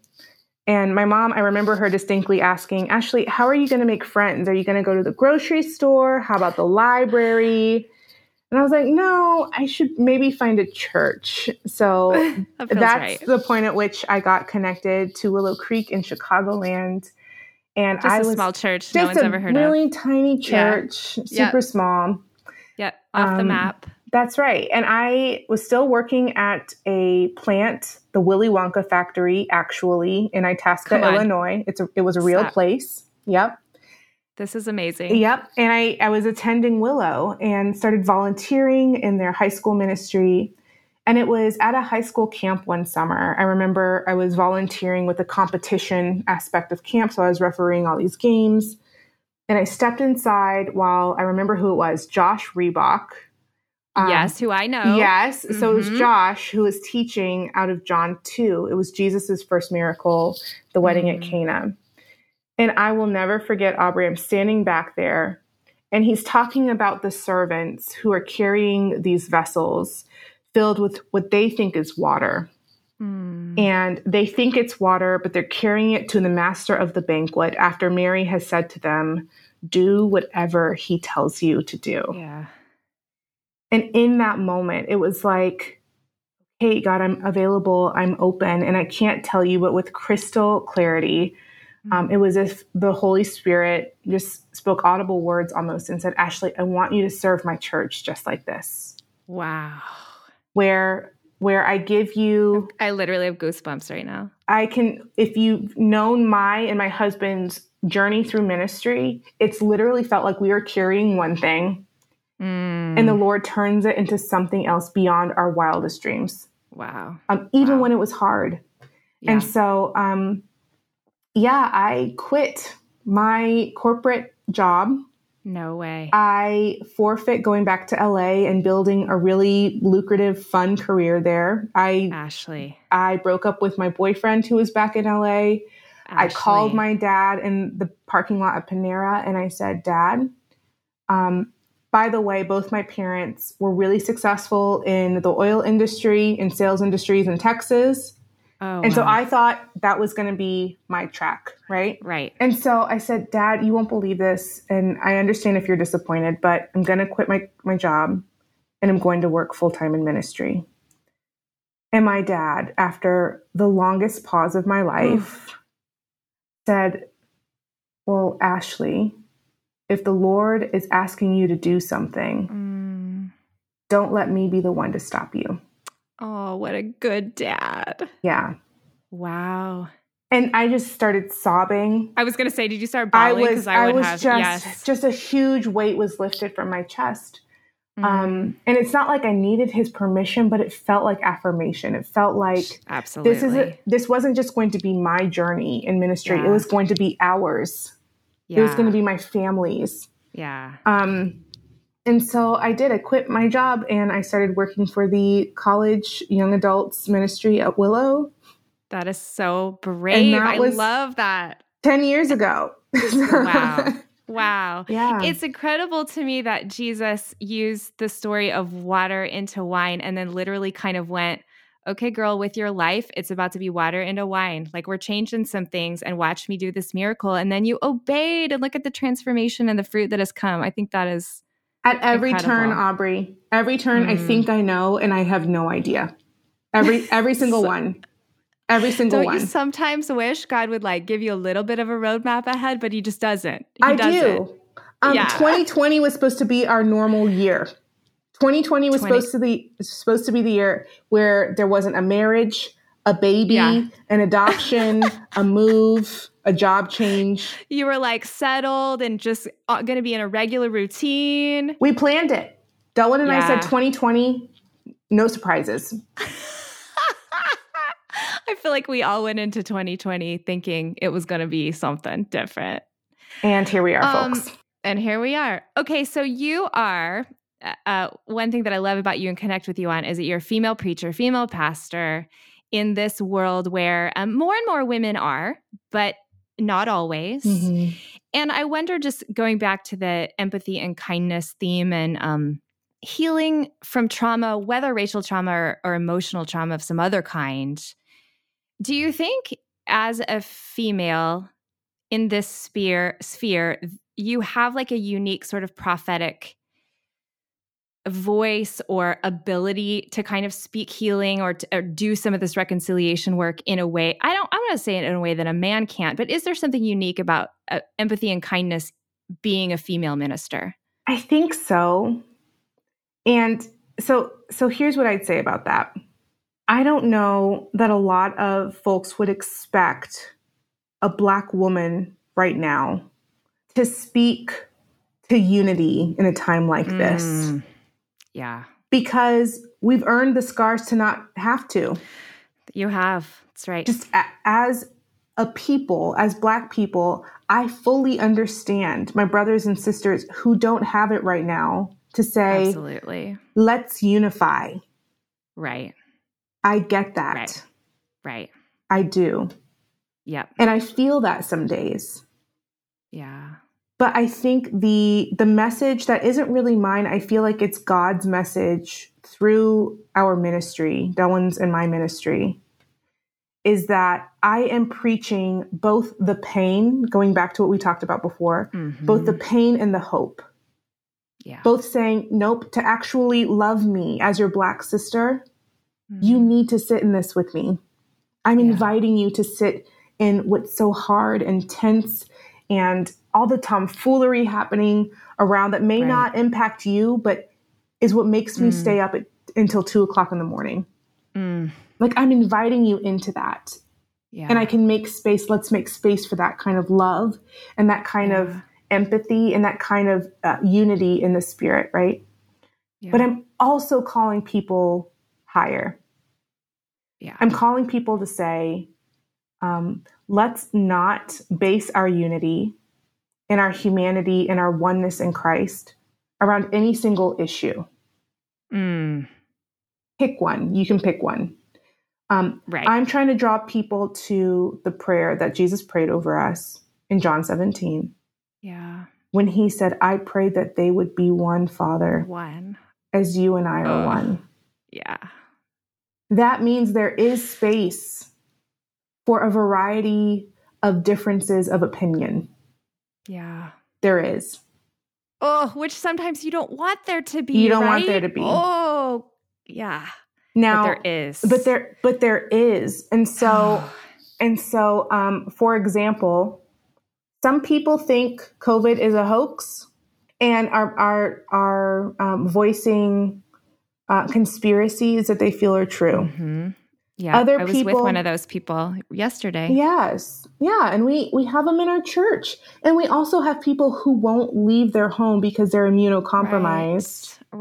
And my mom, I remember her distinctly asking, Ashlee, how are you going to make friends? Are you going to go to the grocery store? How about the library? And I was like, no, I should maybe find a church. So *laughs* that that's right. the point at which I got connected to Willow Creek in Chicagoland. And just I a was a small church no one's ever heard really of. Really tiny church, yeah. super small. Yeah, off um, the map. That's right. And I was still working at a plant, the Willy Wonka factory, actually in Itasca, Illinois. It's a, it was a real Stop. place. Yep. This is amazing. Yep. And I, I was attending Willow and started volunteering in their high school ministry. And it was at a high school camp one summer. I remember I was volunteering with the competition aspect of camp. So I was refereeing all these games. And I stepped inside while I remember who it was Josh Reebok. Um, yes, who I know. Yes. Mm-hmm. So it was mm-hmm. Josh who was teaching out of John 2. It was Jesus's first miracle, the wedding mm-hmm. at mm. Cana. And I will never forget Aubrey. I'm standing back there and he's talking about the servants who are carrying these vessels filled with what they think is water. Mm. And they think it's water, but they're carrying it to the master of the banquet after Mary has said to them, Do whatever he tells you to do. Yeah. And in that moment, it was like, hey, God, I'm available, I'm open. And I can't tell you, but with crystal clarity, um, it was as if the Holy Spirit just spoke audible words almost and said, Ashlee, I want you to serve my church just like this. Wow. Where where I give you I literally have goosebumps right now. I can if you've known my and my husband's journey through ministry, it's literally felt like we were carrying one thing Mm. And the Lord turns it into something else beyond our wildest dreams. Wow. Um, even wow. when it was hard. Yeah. And so, um, yeah, I quit my corporate job. No way. I forfeit going back to LA and building a really lucrative, fun career there. I Ashlee. I broke up with my boyfriend who was back in LA. Ashlee. I called my dad in the parking lot at Panera and I said, Dad, um, by the way, both my parents were really successful in the oil industry, in sales industries in Texas. Oh, and wow. so I thought that was going to be my track, right? Right. And so I said, Dad, you won't believe this. And I understand if you're disappointed, but I'm going to quit my, my job and I'm going to work full time in ministry. And my dad, after the longest pause of my life, said, Well, Ashlee, if the Lord is asking you to do something, mm. don't let me be the one to stop you. Oh, what a good dad. Yeah. Wow. And I just started sobbing. I was going to say, did you start bawling? Because I, I, I, was have, just, yes. just a huge weight was lifted from my chest. Mm. Um, and it's not like I needed his permission, but it felt like affirmation. It felt like absolutely this is a, this wasn't just going to be my journey in ministry; yeah. it was going to be ours. Yeah. It was going to be my family's. Yeah. Um, and so I did. I quit my job and I started working for the college young adults ministry at Willow. That is so brave. I love that. 10 years ago. wow. *laughs* Wow. Yeah. It's incredible to me that Jesus used the story of water into wine and then literally kind of went, okay, girl, with your life, it's about to be water into wine. Like we're changing some things and watch me do this miracle. And then you obeyed and look at the transformation and the fruit that has come. I think that is at every incredible. turn, Aubrey. Every turn, mm. I think I know and I have no idea. Every *laughs* every single so, one. Every single don't one. you sometimes wish God would like give you a little bit of a roadmap ahead, but he just doesn't. He I doesn't. do. Um, yeah. 2020 was supposed to be our normal year. 2020 was 20. supposed to be supposed to be the year where there wasn't a marriage, a baby, yeah. an adoption, *laughs* a move, a job change. You were like settled and just uh, going to be in a regular routine. We planned it. Dylan and yeah. I said 2020, no surprises. *laughs* I feel like we all went into 2020 thinking it was going to be something different. And here we are, um, folks. And here we are. Okay, so you are uh, uh, one thing that I love about you and connect with you on is that you're a female preacher, female pastor in this world where um, more and more women are, but not always. Mm-hmm. And I wonder, just going back to the empathy and kindness theme and um, healing from trauma, whether racial trauma or, or emotional trauma of some other kind, do you think as a female in this sphere, sphere, you have like a unique sort of prophetic voice or ability to kind of speak healing or, to, or do some of this reconciliation work in a way i don't i want to say it in a way that a man can't but is there something unique about uh, empathy and kindness being a female minister? I think so. And so so here's what i'd say about that. I don't know that a lot of folks would expect a black woman right now to speak to unity in a time like this. Yeah. Because we've earned the scars to not have to. You have. That's right. Just a- as a people, as Black people, I fully understand my brothers and sisters who don't have it right now to say, Absolutely. let's unify. Right. I get that. Right. Right. I do. Yep. And I feel that some days. Yeah. But I think the the message that isn't really mine, I feel like it's God's message through our ministry, Dylan's and my ministry, is that I am preaching both the pain, going back to what we talked about before, Mhm. both the pain and the hope. Yeah. Both saying, nope, to actually love me as your black sister, you Mhm. need to sit in this with me. I'm Yeah. inviting you to sit in what's so hard and tense and all the tomfoolery happening around that may Right. not impact you, but is what makes me Mm. stay up at, until two o'clock in the morning. Mm, Like I'm inviting you into that. yeah. And I can make space. Let's make space for that kind of love and that kind of empathy and that kind of uh, unity in the spirit, right? Yeah. But I'm also calling people higher. yeah. I'm calling people to say, um, let's not base our unity and our humanity and our oneness in Christ around any single issue. Mm, Pick one. You can pick one. Um, right. I'm trying to draw people to the prayer that Jesus prayed over us in John 17 yeah. when he said, I pray that they would be one, Father, One. as you and I are Ugh. one. Yeah. that means there is space for a variety of differences of opinion. Yeah. There is. Oh, which sometimes you don't want there to be. You don't want there to be. Oh, yeah. Now, but there is. but there, but there is, and so, *sighs* and so, um, for example, some people think COVID is a hoax, and are are are um, voicing uh, conspiracies that they feel are true. Mhm. Yeah. Other I was with one of those people yesterday. Yes. Yeah. And we, we have them in our church. And we also have people who won't leave their home because they're immunocompromised. Right.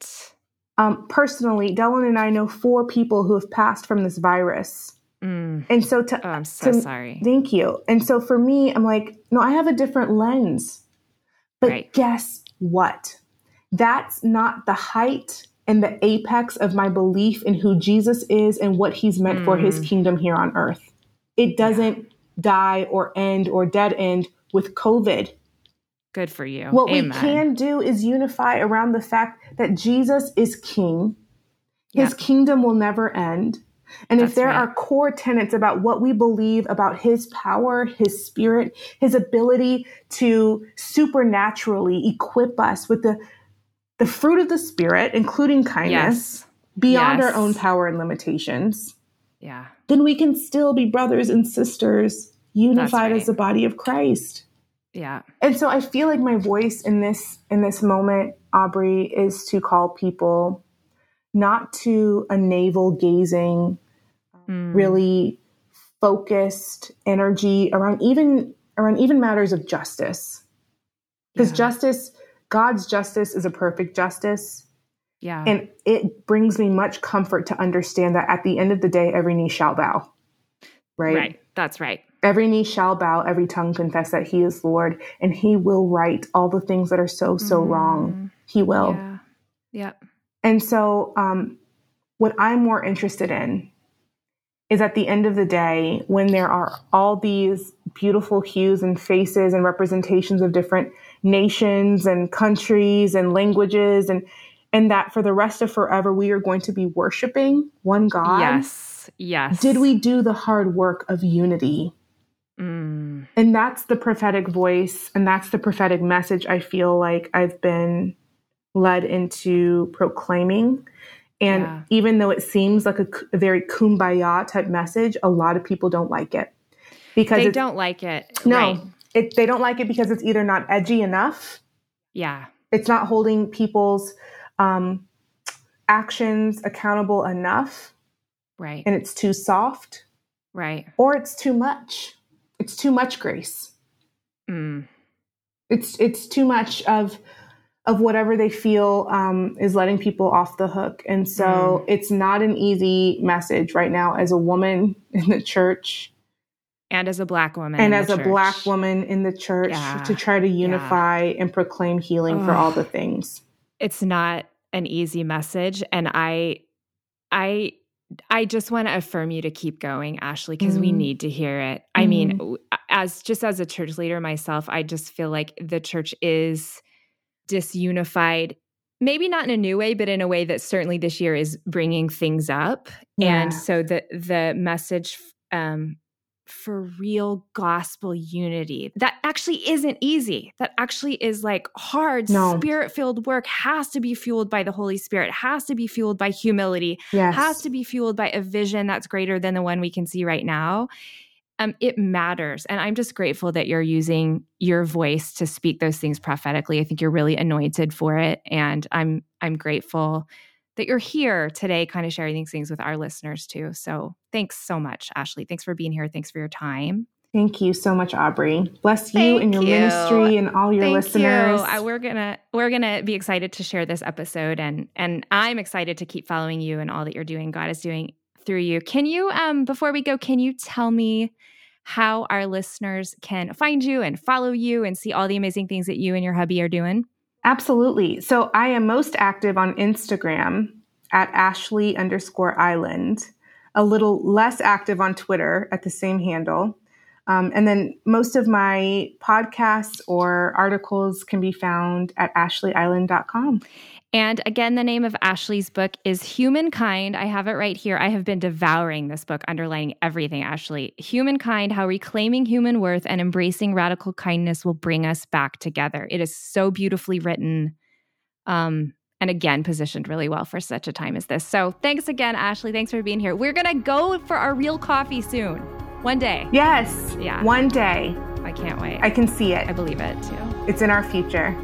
right. Um, personally, Dylan and I know four people who have passed from this virus. Mm. And so to, Oh, I'm so to- sorry. thank you. And so for me, I'm like, no, I have a different lens. But Right. guess what? That's not the height and the apex of my belief in who Jesus is and what he's meant for his Mm. kingdom here on earth. It doesn't die or end or dead end with COVID. Good for you. What Amen. we can do is unify around the fact that Jesus is king. His Yeah. kingdom will never end. And if there right. are core tenets about what we believe about his power, his spirit, his ability to supernaturally equip us with the the fruit of the spirit, including kindness, Yes. beyond Yes. our own power and limitations, Yeah. then we can still be brothers and sisters unified right. as the body of Christ. Yeah. And so I feel like my voice in this in this moment, Aubrey, is to call people not to a navel gazing, Mm. really focused energy around even around even matters of justice. Because Yeah. justice, God's justice is a perfect justice. Yeah. And it brings me much comfort to understand that at the end of the day, every knee shall bow. Right? right. That's right. Every knee shall bow, every tongue confess that he is Lord, and he will right all the things that are so, so wrong. He will. Yeah. Yep. And so, um, what I'm more interested in is at the end of the day, when there are all these beautiful hues and faces and representations of different nations and countries and languages, and and that for the rest of forever we are going to be worshiping one God. Yes. Yes. Did we do the hard work of unity? Mm. And that's the prophetic voice, and that's the prophetic message I feel like I've been led into proclaiming. And Yeah. even though it seems like a very kumbaya type message, a lot of people don't like it because They don't like it. no, Right. It, they don't like it because it's either not edgy enough, Yeah. it's not holding people's um, actions accountable enough, Right. and it's too soft, right. or it's too much. It's too much grace. Mm. It's it's too much of of whatever they feel um, is letting people off the hook, and so mm. it's not an easy message right now as a woman in the church. And as a black woman, and as a black woman in the church, yeah. to try to unify yeah. and proclaim healing for all the things. It's not an easy message, and I, I I just want to affirm you to keep going, Ashlee, because mm. we need to hear it. Mm. I mean, mm-hmm. as just as a church leader myself, I just feel like the church is disunified. Maybe not in a new way, but in a way that certainly this year is bringing things up. Yeah. And so the the message um, for real gospel unity. That actually isn't easy. That actually is like hard, no. spirit filled work has to be fueled by the Holy Spirit, has to be fueled by humility, yes. has to be fueled by a vision that's greater than the one we can see right now. Um, it matters. And I'm just grateful that you're using your voice to speak those things prophetically. I think you're really anointed for it. And I'm I'm grateful that you're here today, kind of sharing these things with our listeners too. So thanks so much, Ashlee. Thanks for being here. Thanks for your time. Thank you so much, Aubrey. Bless you Thank and your you. ministry and all your Thank listeners. You. I, we're gonna we're gonna be excited to share this episode, and and I'm excited to keep following you and all that you're doing. God is doing through you. Can you um before we go, can you tell me how our listeners can find you and follow you and see all the amazing things that you and your hubby are doing? Absolutely. So I am most active on Instagram at Ashlee underscore Eiland, a little less active on Twitter at the same handle. Um, and then most of my podcasts or articles can be found at ashleeeiland.com. And again, the name of Ashlee's book is Humankind. I have it right here. I have been devouring this book, underlining everything, Ashlee. Humankind How Reclaiming Human Worth and Embracing Radical Kindness Will Bring Us Back Together. It is so beautifully written. Um, and again, positioned really well for such a time as this. So thanks again, Ashlee. Thanks for being here. We're going to go for our real coffee soon. One day. Yes. Yeah. One day. I can't wait. I can see it. I believe it too. It's in our future.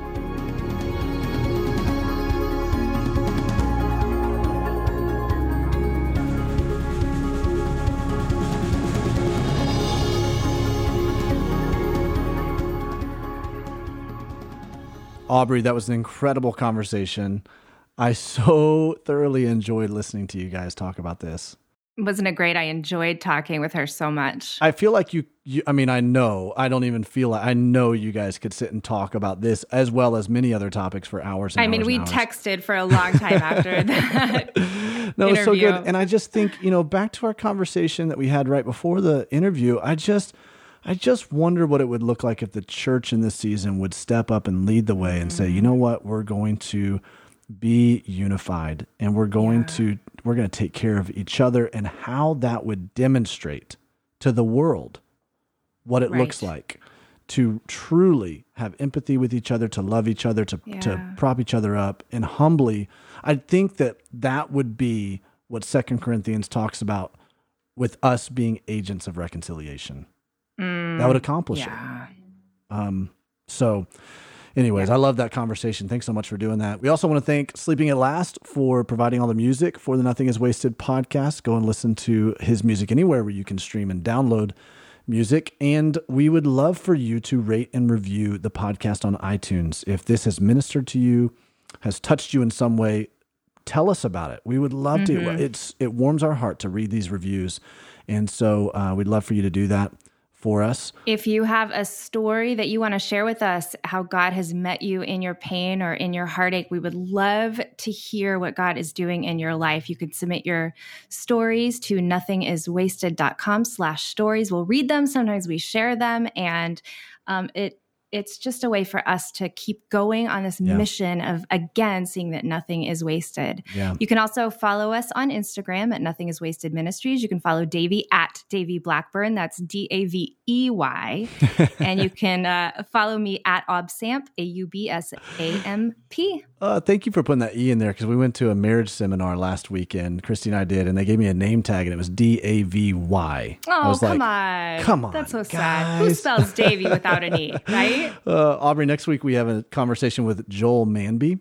Aubrey, that was an incredible conversation. I so *laughs* thoroughly enjoyed listening to you guys talk about this. Wasn't it great? I enjoyed talking with her so much. I feel like you, you I mean, I know, I don't even feel like, I know you guys could sit and talk about this as well as many other topics for hours I mean, we texted for a long time after *laughs* that. no, it's so good. And I just think, you know, back to our conversation that we had right before the interview, I just, I just wonder what it would look like if the church in this season would step up and lead the way and say, you know mm. what, we're going to be unified and we're going yeah. to we're going to take care of each other and how that would demonstrate to the world what it right. looks like to truly have empathy with each other to love each other to yeah. to prop each other up and humbly i think that that would be what second corinthians talks about with us being agents of reconciliation Mm, that would accomplish yeah. it. Um, so, anyways, yeah. I love that conversation. Thanks so much for doing that. We also want to thank Sleeping at Last for providing all the music for the Nothing is Wasted podcast. Go and listen to his music anywhere where you can stream and download music. And we would love for you to rate and review the podcast on iTunes. If this has ministered to you, has touched you in some way, tell us about it. We would love mm-hmm. to. It's it warms our heart to read these reviews, and so uh, we'd love for you to do that for us. If you have a story that you want to share with us, how God has met you in your pain or in your heartache, we would love to hear what God is doing in your life. You could submit your stories to nothingiswasted.com slash stories. We'll read them. Sometimes we share them. And um, it it's just a way for us to keep going on this yeah. mission of again seeing that nothing is wasted. Yeah. You can also follow us on Instagram at Nothing Is Wasted Ministries. You can follow Davey at Davey Blackburn. That's D A V E Y, *laughs* and you can uh, follow me at Aubsamp A U B S A M P. Uh, thank you for putting that E in there because we went to a marriage seminar last weekend. Christy and I did, and they gave me a name tag, and it was D A V Y. Oh, come like, on. Come on. That's so guys. sad. Who spells *laughs* Davy without an E, right? Uh, Aubrey, next week we have a conversation with Joel Manby.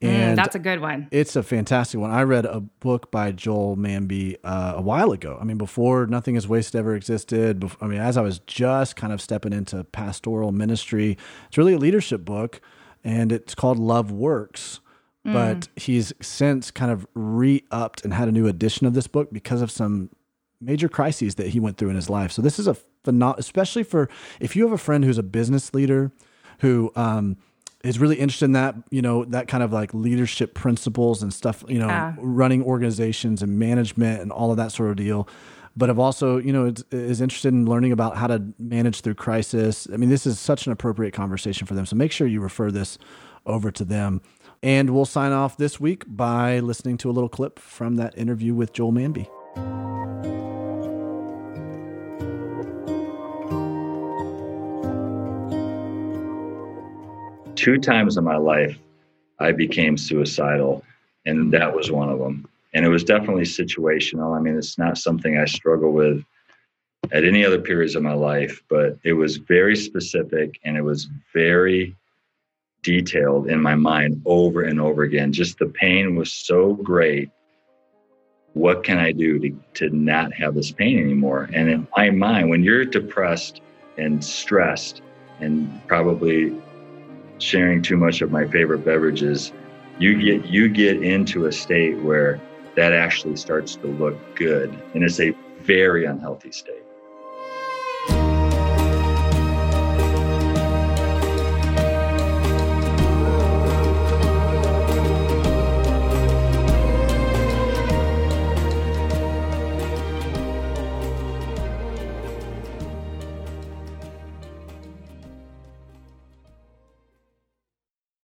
Mm, and mm, that's a good one. It's a fantastic one. I read a book by Joel Manby uh, a while ago. I mean, before Nothing is Wasted ever existed. Before, I mean, as I was just kind of stepping into pastoral ministry, it's really a leadership book, and it's called Love Works. Mm. But he's since kind of re upped and had a new edition of this book because of some major crises that he went through in his life. So this is a phenomenal, especially for if you have a friend who's a business leader who um, is really interested in that, you know, that kind of like leadership principles and stuff, you know, yeah. running organizations and management and all of that sort of deal. But have also, you know, is, is interested in learning about how to manage through crisis. I mean, this is such an appropriate conversation for them. So make sure you refer this over to them. And we'll sign off this week by listening to a little clip from that interview with Joel Manby. two times in my life I became suicidal, and that was one of them. And it was definitely situational. I mean, it's not something I struggle with at any other periods of my life, but it was very specific and it was very detailed in my mind over and over again. Just the pain was so great. What can I do to, to not have this pain anymore? And in my mind, when you're depressed and stressed and probably sharing too much of my favorite beverages, you get you get into a state where that actually starts to look good, and it's a very unhealthy state.